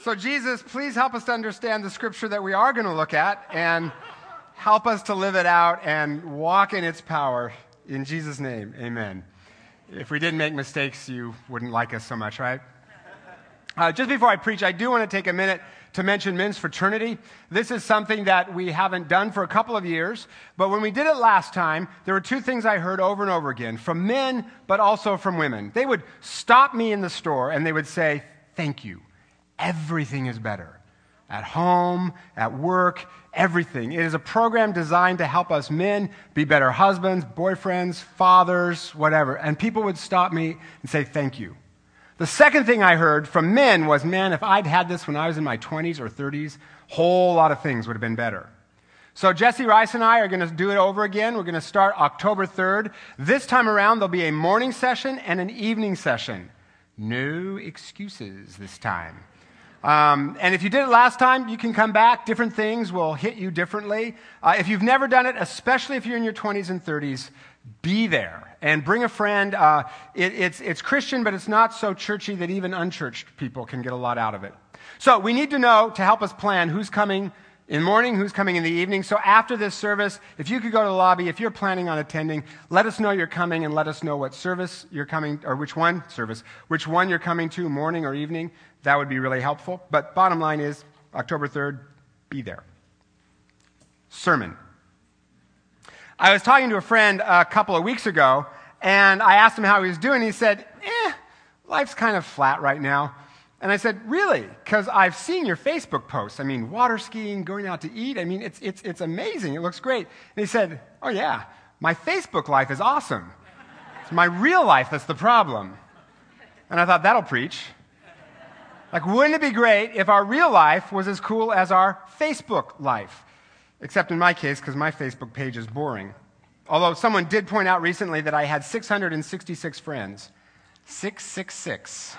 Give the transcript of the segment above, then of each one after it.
So, Jesus, please help us to understand the scripture that we are going to look at and help us to live it out and walk in its power. In Jesus' name, amen. If we didn't make mistakes, you wouldn't like us so much, right? Uh, just before I preach, I do want to take a minute to mention men's fraternity. This is something that we haven't done for a couple of years, but when we did it last time, there were two things I heard over and over again from men, but also from women. They would stop me in the store and they would say, Thank you. Everything is better. At home, at work, everything. It is a program designed to help us men be better husbands, boyfriends, fathers, whatever. And people would stop me and say, Thank you. The second thing I heard from men was, Man, if I'd had this when I was in my 20s or 30s, a whole lot of things would have been better. So Jesse Rice and I are going to do it over again. We're going to start October 3rd. This time around, there'll be a morning session and an evening session. No excuses this time. Um, and if you did it last time, you can come back. Different things will hit you differently. Uh, if you've never done it, especially if you're in your 20s and 30s, be there and bring a friend. Uh, it, it's, it's Christian, but it's not so churchy that even unchurched people can get a lot out of it. So we need to know to help us plan who's coming in the morning, who's coming in the evening. So after this service, if you could go to the lobby, if you're planning on attending, let us know you're coming and let us know what service you're coming, or which one service, which one you're coming to, morning or evening. That would be really helpful. But bottom line is, October 3rd, be there. Sermon. I was talking to a friend a couple of weeks ago, and I asked him how he was doing. He said, eh, life's kind of flat right now. And I said, Really? Because I've seen your Facebook posts. I mean, water skiing, going out to eat. I mean, it's, it's, it's amazing. It looks great. And he said, Oh, yeah, my Facebook life is awesome. It's my real life that's the problem. And I thought, That'll preach. Like, wouldn't it be great if our real life was as cool as our Facebook life? Except in my case, because my Facebook page is boring. Although someone did point out recently that I had 666 friends. 666.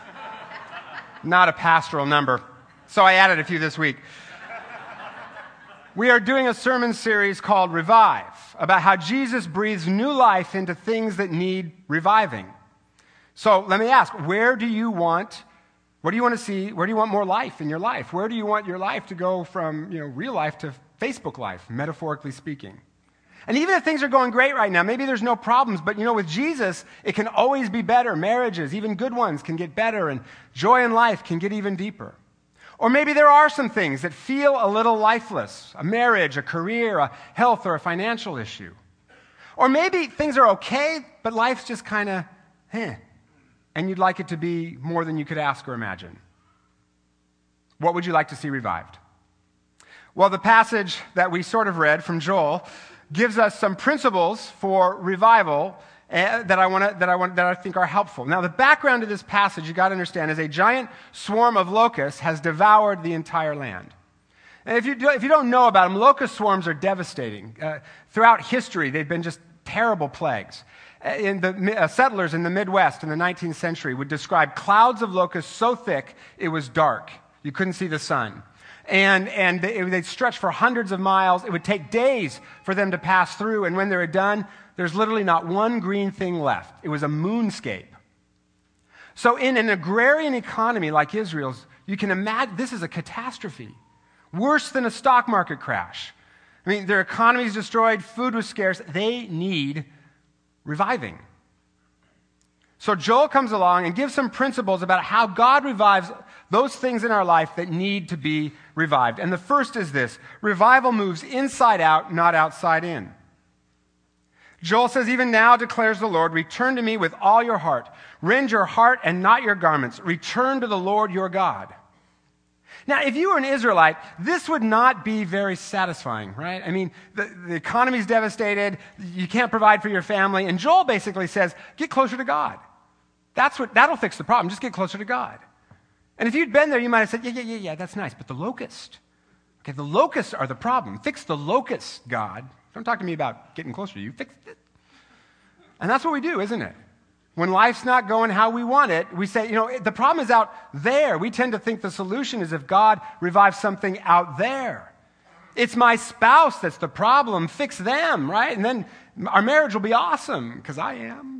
Not a pastoral number. So I added a few this week. We are doing a sermon series called Revive about how Jesus breathes new life into things that need reviving. So let me ask where do you want what do you want to see? Where do you want more life in your life? Where do you want your life to go from you know, real life to Facebook life, metaphorically speaking? And even if things are going great right now, maybe there's no problems, but you know, with Jesus, it can always be better. Marriages, even good ones, can get better, and joy in life can get even deeper. Or maybe there are some things that feel a little lifeless a marriage, a career, a health, or a financial issue. Or maybe things are okay, but life's just kind of, eh and you'd like it to be more than you could ask or imagine. What would you like to see revived? Well, the passage that we sort of read from Joel gives us some principles for revival uh, that I, wanna, that, I want, that I think are helpful. Now, the background to this passage, you got to understand, is a giant swarm of locusts has devoured the entire land. And if you, do, if you don't know about them, locust swarms are devastating. Uh, throughout history, they've been just terrible plagues in the uh, settlers in the Midwest in the 19th century would describe clouds of locusts so thick it was dark. You couldn't see the sun. And, and they, they'd stretch for hundreds of miles. It would take days for them to pass through. And when they were done, there's literally not one green thing left. It was a moonscape. So, in an agrarian economy like Israel's, you can imagine this is a catastrophe, worse than a stock market crash. I mean, their economy is destroyed, food was scarce. They need reviving. So Joel comes along and gives some principles about how God revives those things in our life that need to be revived. And the first is this revival moves inside out, not outside in. Joel says, Even now declares the Lord, return to me with all your heart. Rend your heart and not your garments. Return to the Lord your God. Now, if you were an Israelite, this would not be very satisfying, right? I mean, the, the economy's devastated. You can't provide for your family. And Joel basically says, get closer to God. That's what, that'll fix the problem. Just get closer to God. And if you'd been there, you might have said, yeah, yeah, yeah, yeah, that's nice. But the locust, okay, the locusts are the problem. Fix the locust, God. Don't talk to me about getting closer to you. Fix it. And that's what we do, isn't it? When life's not going how we want it, we say, you know, the problem is out there. We tend to think the solution is if God revives something out there. It's my spouse that's the problem. Fix them, right? And then our marriage will be awesome because I am.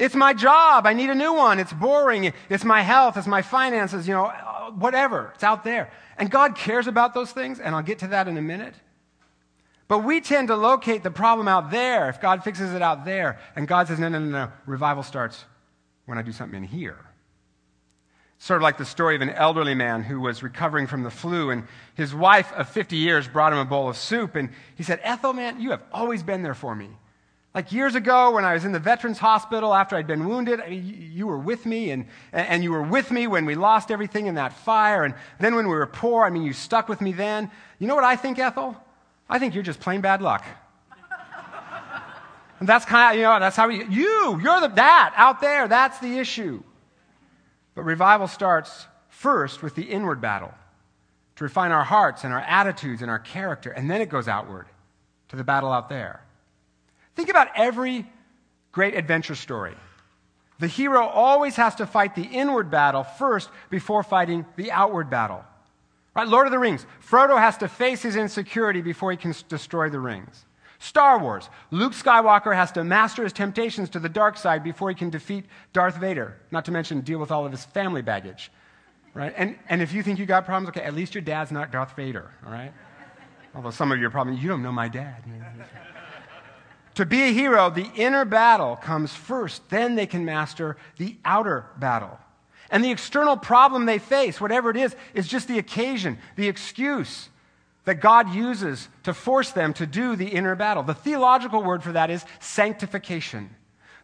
It's my job. I need a new one. It's boring. It's my health. It's my finances. You know, whatever. It's out there. And God cares about those things, and I'll get to that in a minute. But we tend to locate the problem out there if God fixes it out there. And God says, no, no, no, no. Revival starts when I do something in here. Sort of like the story of an elderly man who was recovering from the flu, and his wife of 50 years brought him a bowl of soup, and he said, Ethel, man, you have always been there for me. Like years ago, when I was in the Veterans Hospital after I'd been wounded, I mean, you were with me, and, and you were with me when we lost everything in that fire. And then when we were poor, I mean, you stuck with me then. You know what I think, Ethel? I think you're just plain bad luck. and that's kind of, you know, that's how we, you, you're the, that out there, that's the issue. But revival starts first with the inward battle to refine our hearts and our attitudes and our character, and then it goes outward to the battle out there. Think about every great adventure story. The hero always has to fight the inward battle first before fighting the outward battle. Right? Lord of the Rings, Frodo has to face his insecurity before he can destroy the rings. Star Wars, Luke Skywalker has to master his temptations to the dark side before he can defeat Darth Vader, not to mention deal with all of his family baggage. Right? And, and if you think you got problems, okay, at least your dad's not Darth Vader, all right? Although some of you are probably, you don't know my dad. To be a hero, the inner battle comes first, then they can master the outer battle. And the external problem they face, whatever it is, is just the occasion, the excuse that God uses to force them to do the inner battle. The theological word for that is sanctification,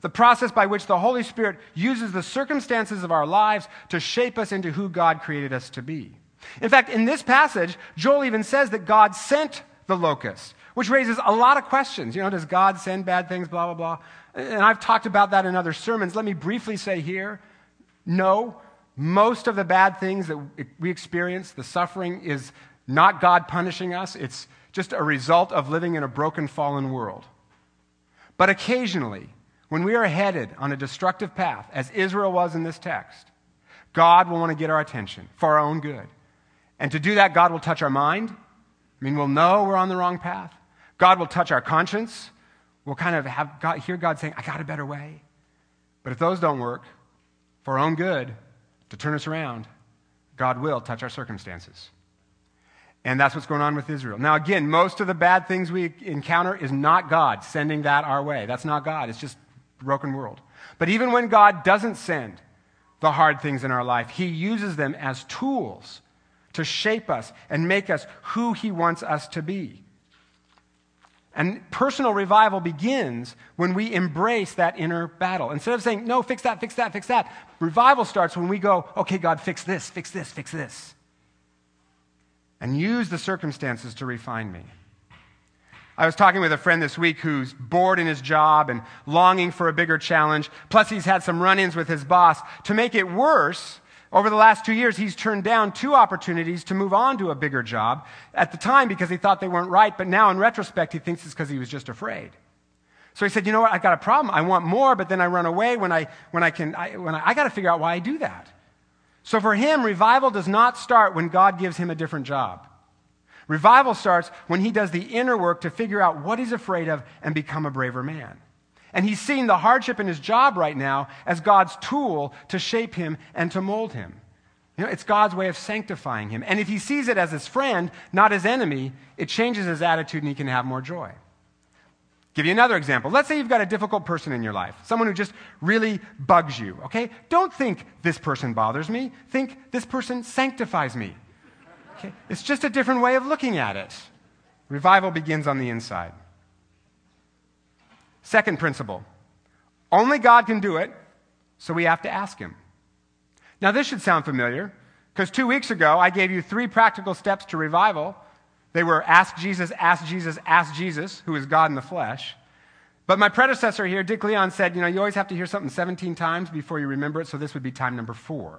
the process by which the Holy Spirit uses the circumstances of our lives to shape us into who God created us to be. In fact, in this passage, Joel even says that God sent the locust which raises a lot of questions. You know, does God send bad things, blah, blah, blah? And I've talked about that in other sermons. Let me briefly say here no, most of the bad things that we experience, the suffering, is not God punishing us, it's just a result of living in a broken, fallen world. But occasionally, when we are headed on a destructive path, as Israel was in this text, God will want to get our attention for our own good. And to do that, God will touch our mind. I mean, we'll know we're on the wrong path. God will touch our conscience. We'll kind of have God, hear God saying, I got a better way. But if those don't work, for our own good, to turn us around, God will touch our circumstances. And that's what's going on with Israel. Now, again, most of the bad things we encounter is not God sending that our way. That's not God. It's just broken world. But even when God doesn't send the hard things in our life, He uses them as tools to shape us and make us who He wants us to be. And personal revival begins when we embrace that inner battle. Instead of saying, no, fix that, fix that, fix that, revival starts when we go, okay, God, fix this, fix this, fix this. And use the circumstances to refine me. I was talking with a friend this week who's bored in his job and longing for a bigger challenge. Plus, he's had some run ins with his boss. To make it worse, over the last two years, he's turned down two opportunities to move on to a bigger job at the time because he thought they weren't right, but now in retrospect, he thinks it's because he was just afraid. So he said, You know what? I've got a problem. I want more, but then I run away when I, when I can. I, when I, I got to figure out why I do that. So for him, revival does not start when God gives him a different job. Revival starts when he does the inner work to figure out what he's afraid of and become a braver man. And he's seeing the hardship in his job right now as God's tool to shape him and to mold him. You know, it's God's way of sanctifying him. And if he sees it as his friend, not his enemy, it changes his attitude and he can have more joy. Give you another example. Let's say you've got a difficult person in your life, someone who just really bugs you, okay? Don't think this person bothers me. Think this person sanctifies me. Okay? It's just a different way of looking at it. Revival begins on the inside. Second principle only God can do it, so we have to ask Him. Now, this should sound familiar because two weeks ago I gave you three practical steps to revival. They were ask Jesus, ask Jesus, ask Jesus, who is God in the flesh. But my predecessor here, Dick Leon, said, you know, you always have to hear something 17 times before you remember it, so this would be time number four.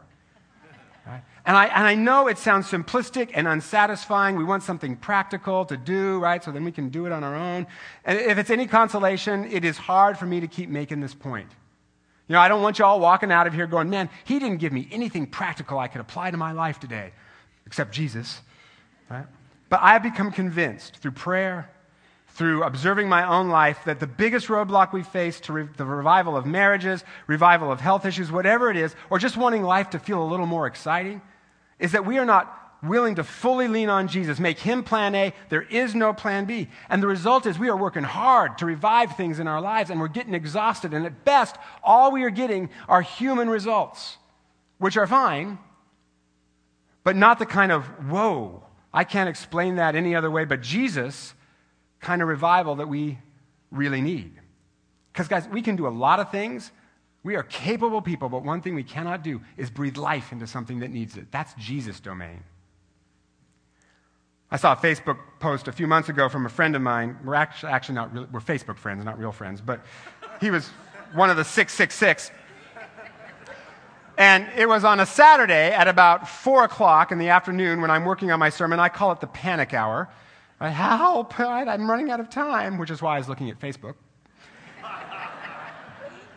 Right? And, I, and I know it sounds simplistic and unsatisfying. We want something practical to do, right? So then we can do it on our own. And if it's any consolation, it is hard for me to keep making this point. You know, I don't want you all walking out of here going, man, he didn't give me anything practical I could apply to my life today, except Jesus, right? But I have become convinced through prayer through observing my own life that the biggest roadblock we face to re- the revival of marriages, revival of health issues, whatever it is, or just wanting life to feel a little more exciting, is that we are not willing to fully lean on Jesus, make him plan A. There is no plan B. And the result is we are working hard to revive things in our lives and we're getting exhausted. And at best, all we are getting are human results, which are fine, but not the kind of, whoa, I can't explain that any other way but Jesus kind of revival that we really need. Because, guys, we can do a lot of things. We are capable people, but one thing we cannot do is breathe life into something that needs it. That's Jesus' domain. I saw a Facebook post a few months ago from a friend of mine. We're actually, actually not really, we're Facebook friends, not real friends, but he was one of the 666. And it was on a Saturday at about 4 o'clock in the afternoon when I'm working on my sermon. I call it the panic hour. I help, I'm running out of time, which is why I was looking at Facebook.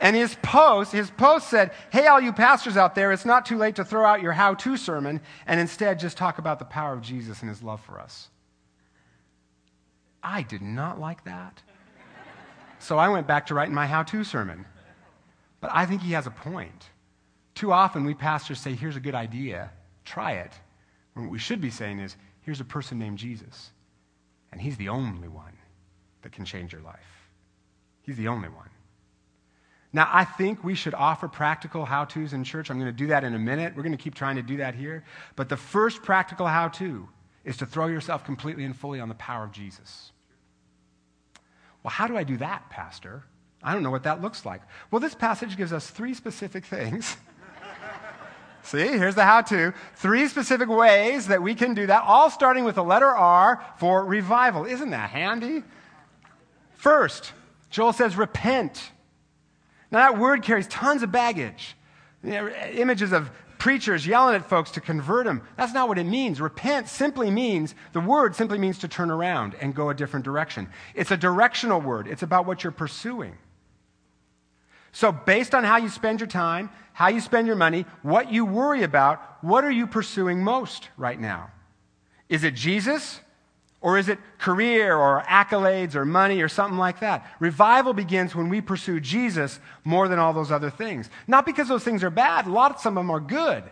And his post, his post said, Hey, all you pastors out there, it's not too late to throw out your how to sermon and instead just talk about the power of Jesus and his love for us. I did not like that. So I went back to writing my how to sermon. But I think he has a point. Too often we pastors say, Here's a good idea, try it. When what we should be saying is, Here's a person named Jesus, and he's the only one that can change your life. He's the only one. Now, I think we should offer practical how to's in church. I'm going to do that in a minute. We're going to keep trying to do that here. But the first practical how to is to throw yourself completely and fully on the power of Jesus. Well, how do I do that, Pastor? I don't know what that looks like. Well, this passage gives us three specific things. See, here's the how to. Three specific ways that we can do that, all starting with the letter R for revival. Isn't that handy? First, Joel says, repent. Now, that word carries tons of baggage. You know, images of preachers yelling at folks to convert them. That's not what it means. Repent simply means, the word simply means to turn around and go a different direction. It's a directional word, it's about what you're pursuing. So, based on how you spend your time, how you spend your money, what you worry about, what are you pursuing most right now? Is it Jesus or is it career or accolades or money or something like that? Revival begins when we pursue Jesus more than all those other things. Not because those things are bad, a lot of some of them are good,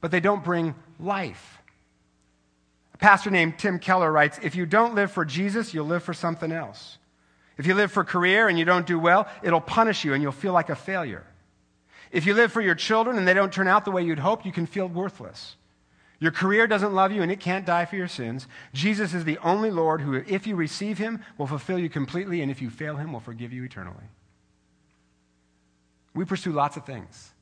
but they don't bring life. A pastor named Tim Keller writes If you don't live for Jesus, you'll live for something else. If you live for career and you don't do well, it'll punish you and you'll feel like a failure. If you live for your children and they don't turn out the way you'd hoped, you can feel worthless. Your career doesn't love you and it can't die for your sins. Jesus is the only Lord who, if you receive him, will fulfill you completely, and if you fail him, will forgive you eternally. We pursue lots of things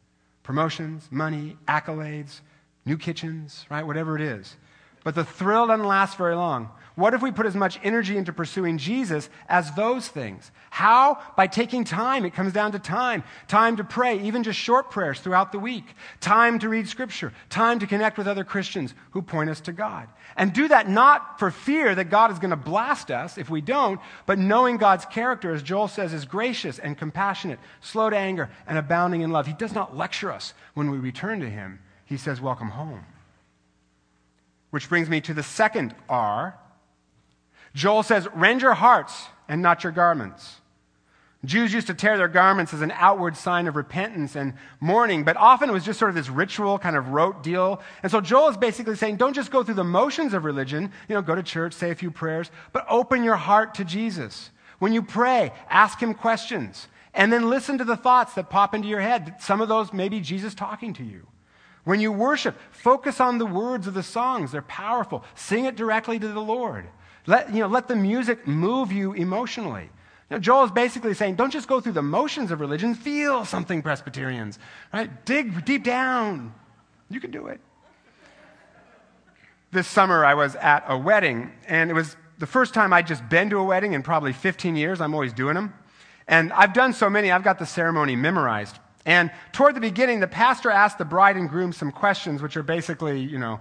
promotions, money, accolades, new kitchens, right? Whatever it is. But the thrill doesn't last very long. What if we put as much energy into pursuing Jesus as those things? How? By taking time. It comes down to time. Time to pray, even just short prayers throughout the week. Time to read scripture. Time to connect with other Christians who point us to God. And do that not for fear that God is going to blast us if we don't, but knowing God's character, as Joel says, is gracious and compassionate, slow to anger, and abounding in love. He does not lecture us when we return to Him. He says, Welcome home. Which brings me to the second R Joel says, Rend your hearts and not your garments. Jews used to tear their garments as an outward sign of repentance and mourning, but often it was just sort of this ritual, kind of rote deal. And so Joel is basically saying, don't just go through the motions of religion, you know, go to church, say a few prayers, but open your heart to Jesus. When you pray, ask him questions, and then listen to the thoughts that pop into your head. Some of those may be Jesus talking to you. When you worship, focus on the words of the songs. They're powerful. Sing it directly to the Lord. Let, you know, let the music move you emotionally. Joel is basically saying, don't just go through the motions of religion, feel something, Presbyterians. Right? Dig deep down. You can do it. This summer, I was at a wedding, and it was the first time I'd just been to a wedding in probably 15 years. I'm always doing them. And I've done so many, I've got the ceremony memorized. And toward the beginning, the pastor asked the bride and groom some questions, which are basically, you know,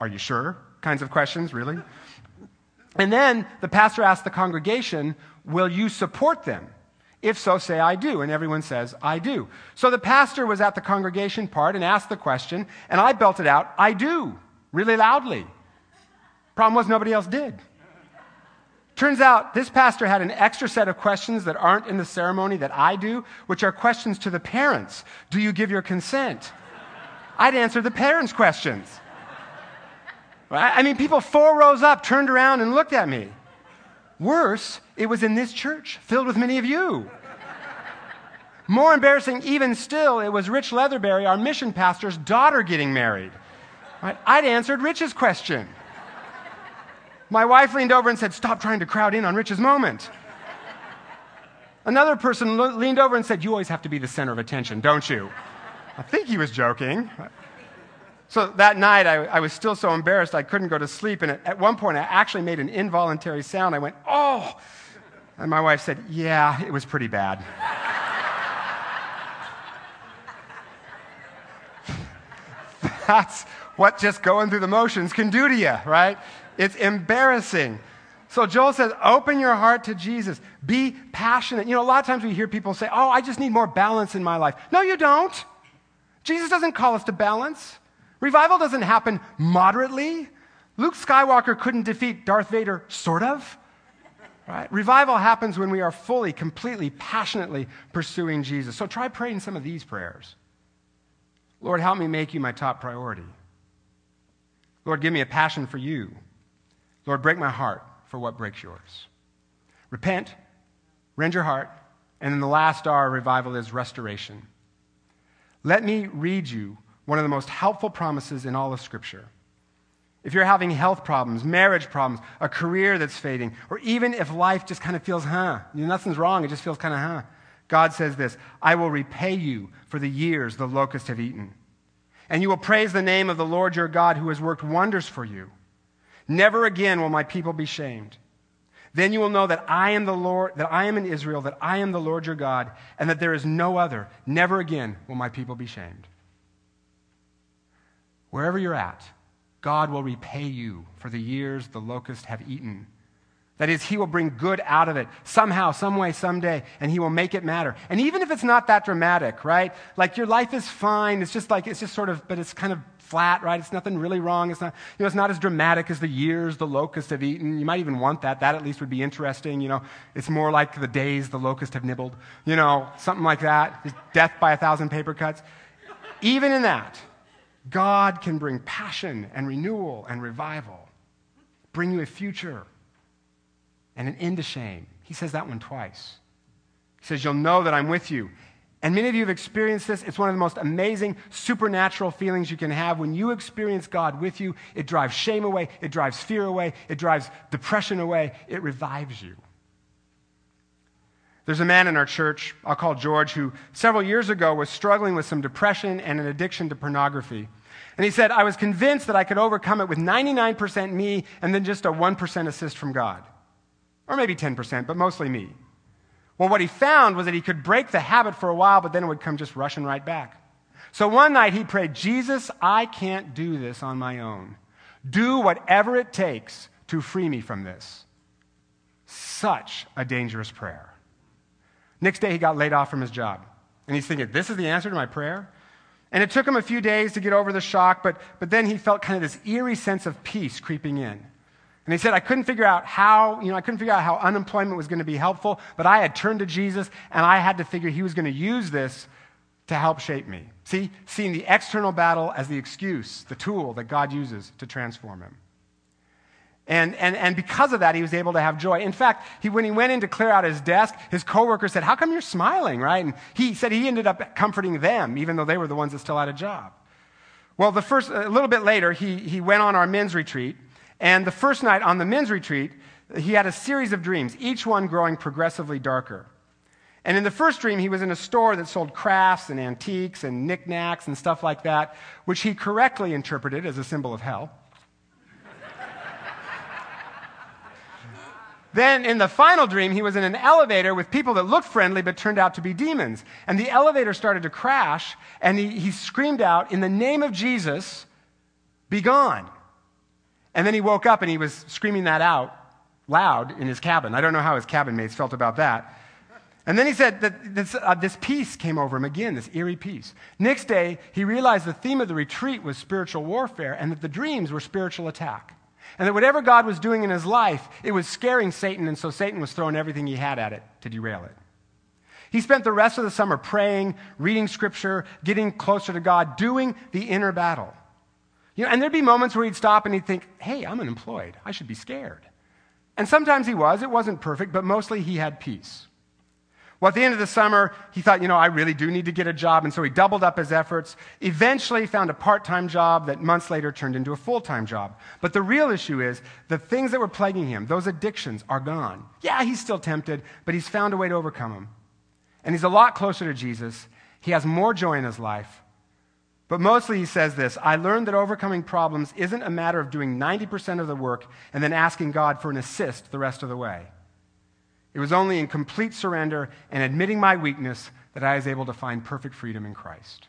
are you sure kinds of questions, really? And then the pastor asks the congregation, Will you support them? If so, say, I do. And everyone says, I do. So the pastor was at the congregation part and asked the question, and I belted out, I do, really loudly. Problem was, nobody else did. Turns out this pastor had an extra set of questions that aren't in the ceremony that I do, which are questions to the parents Do you give your consent? I'd answer the parents' questions. I mean, people four rows up turned around and looked at me. Worse, it was in this church filled with many of you. More embarrassing, even still, it was Rich Leatherberry, our mission pastor's daughter, getting married. Right? I'd answered Rich's question. My wife leaned over and said, Stop trying to crowd in on Rich's moment. Another person leaned over and said, You always have to be the center of attention, don't you? I think he was joking. So that night, I, I, was still so embarrassed I couldn't go to sleep. And at one point, I actually made an involuntary sound. I went, Oh! And my wife said, Yeah, it was pretty bad. That's what just going through the motions can do to you, right? It's embarrassing. So Joel says, open your heart to Jesus. Be passionate. You know, a lot of times we hear people say, oh, I just need more balance in my life. No, you don't. Jesus doesn't call us to balance. Revival doesn't happen moderately. Luke Skywalker couldn't defeat Darth Vader, sort of. Right? Revival happens when we are fully, completely, passionately pursuing Jesus. So try praying some of these prayers. Lord, help me make you my top priority. Lord, give me a passion for you. Lord, break my heart for what breaks yours. Repent, rend your heart, and then the last R of revival is restoration. Let me read you one of the most helpful promises in all of Scripture. If you're having health problems, marriage problems, a career that's fading, or even if life just kind of feels, huh, nothing's wrong, it just feels kind of, huh, God says this I will repay you for the years the locusts have eaten. And you will praise the name of the Lord your God who has worked wonders for you. Never again will my people be shamed. Then you will know that I am the Lord, that I am in Israel, that I am the Lord your God, and that there is no other. Never again will my people be shamed. Wherever you're at, God will repay you for the years the locusts have eaten that is, he will bring good out of it somehow, some way, someday, and he will make it matter. And even if it's not that dramatic, right? Like your life is fine. It's just like, it's just sort of, but it's kind of flat, right? It's nothing really wrong. It's not, you know, it's not as dramatic as the years the locusts have eaten. You might even want that. That at least would be interesting. You know, it's more like the days the locusts have nibbled. You know, something like that. Death by a thousand paper cuts. Even in that, God can bring passion and renewal and revival, bring you a future and an end to shame. He says that one twice. He says, You'll know that I'm with you. And many of you have experienced this. It's one of the most amazing supernatural feelings you can have. When you experience God with you, it drives shame away, it drives fear away, it drives depression away, it revives you. There's a man in our church, I'll call George, who several years ago was struggling with some depression and an addiction to pornography. And he said, I was convinced that I could overcome it with 99% me and then just a 1% assist from God or maybe 10%, but mostly me. Well, what he found was that he could break the habit for a while, but then it would come just rushing right back. So one night he prayed, Jesus, I can't do this on my own. Do whatever it takes to free me from this. Such a dangerous prayer. Next day he got laid off from his job. And he's thinking, this is the answer to my prayer? And it took him a few days to get over the shock, but, but then he felt kind of this eerie sense of peace creeping in. And he said, I couldn't figure out how, you know, I couldn't figure out how unemployment was going to be helpful, but I had turned to Jesus and I had to figure he was going to use this to help shape me. See, seeing the external battle as the excuse, the tool that God uses to transform him. And, and, and because of that, he was able to have joy. In fact, he, when he went in to clear out his desk, his coworker said, How come you're smiling, right? And he said he ended up comforting them, even though they were the ones that still had a job. Well, the first, a little bit later, he, he went on our men's retreat. And the first night on the men's retreat, he had a series of dreams, each one growing progressively darker. And in the first dream, he was in a store that sold crafts and antiques and knickknacks and stuff like that, which he correctly interpreted as a symbol of hell. Then in the final dream, he was in an elevator with people that looked friendly but turned out to be demons. And the elevator started to crash, and he, he screamed out, In the name of Jesus, be gone. And then he woke up and he was screaming that out loud in his cabin. I don't know how his cabin mates felt about that. And then he said that this, uh, this peace came over him again, this eerie peace. Next day, he realized the theme of the retreat was spiritual warfare and that the dreams were spiritual attack. And that whatever God was doing in his life, it was scaring Satan, and so Satan was throwing everything he had at it to derail it. He spent the rest of the summer praying, reading scripture, getting closer to God, doing the inner battle. You know, and there'd be moments where he'd stop and he'd think, hey, I'm unemployed. I should be scared. And sometimes he was. It wasn't perfect, but mostly he had peace. Well, at the end of the summer, he thought, you know, I really do need to get a job. And so he doubled up his efforts, eventually found a part time job that months later turned into a full time job. But the real issue is the things that were plaguing him, those addictions, are gone. Yeah, he's still tempted, but he's found a way to overcome them. And he's a lot closer to Jesus. He has more joy in his life. But mostly he says this I learned that overcoming problems isn't a matter of doing 90% of the work and then asking God for an assist the rest of the way. It was only in complete surrender and admitting my weakness that I was able to find perfect freedom in Christ.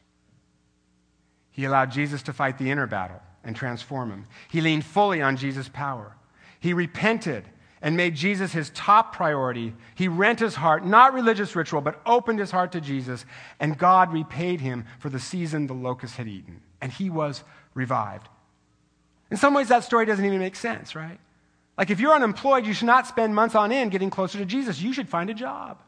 He allowed Jesus to fight the inner battle and transform him. He leaned fully on Jesus' power. He repented and made Jesus his top priority. He rent his heart, not religious ritual, but opened his heart to Jesus, and God repaid him for the season the locusts had eaten. And he was revived. In some ways, that story doesn't even make sense, right? Like, if you're unemployed, you should not spend months on end getting closer to Jesus. You should find a job.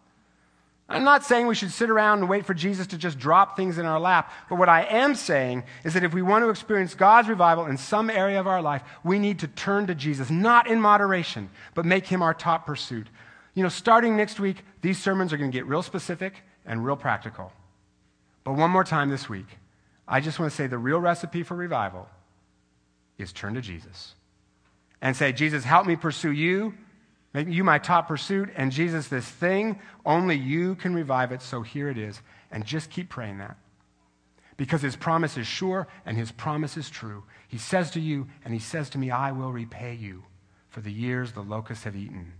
I'm not saying we should sit around and wait for Jesus to just drop things in our lap, but what I am saying is that if we want to experience God's revival in some area of our life, we need to turn to Jesus, not in moderation, but make him our top pursuit. You know, starting next week, these sermons are going to get real specific and real practical. But one more time this week, I just want to say the real recipe for revival is turn to Jesus and say, Jesus, help me pursue you. Make you my top pursuit. And Jesus, this thing, only you can revive it. So here it is. And just keep praying that. Because his promise is sure and his promise is true. He says to you, and he says to me, I will repay you for the years the locusts have eaten.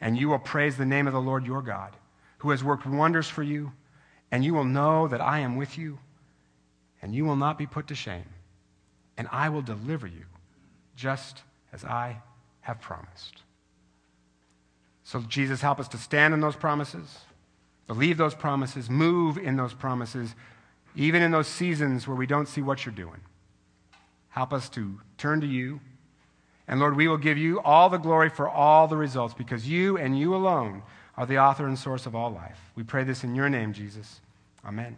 And you will praise the name of the Lord your God, who has worked wonders for you. And you will know that I am with you, and you will not be put to shame. And I will deliver you just as I have promised. So, Jesus, help us to stand in those promises, believe those promises, move in those promises, even in those seasons where we don't see what you're doing. Help us to turn to you. And Lord, we will give you all the glory for all the results because you and you alone are the author and source of all life. We pray this in your name, Jesus. Amen.